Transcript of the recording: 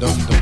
dum dum.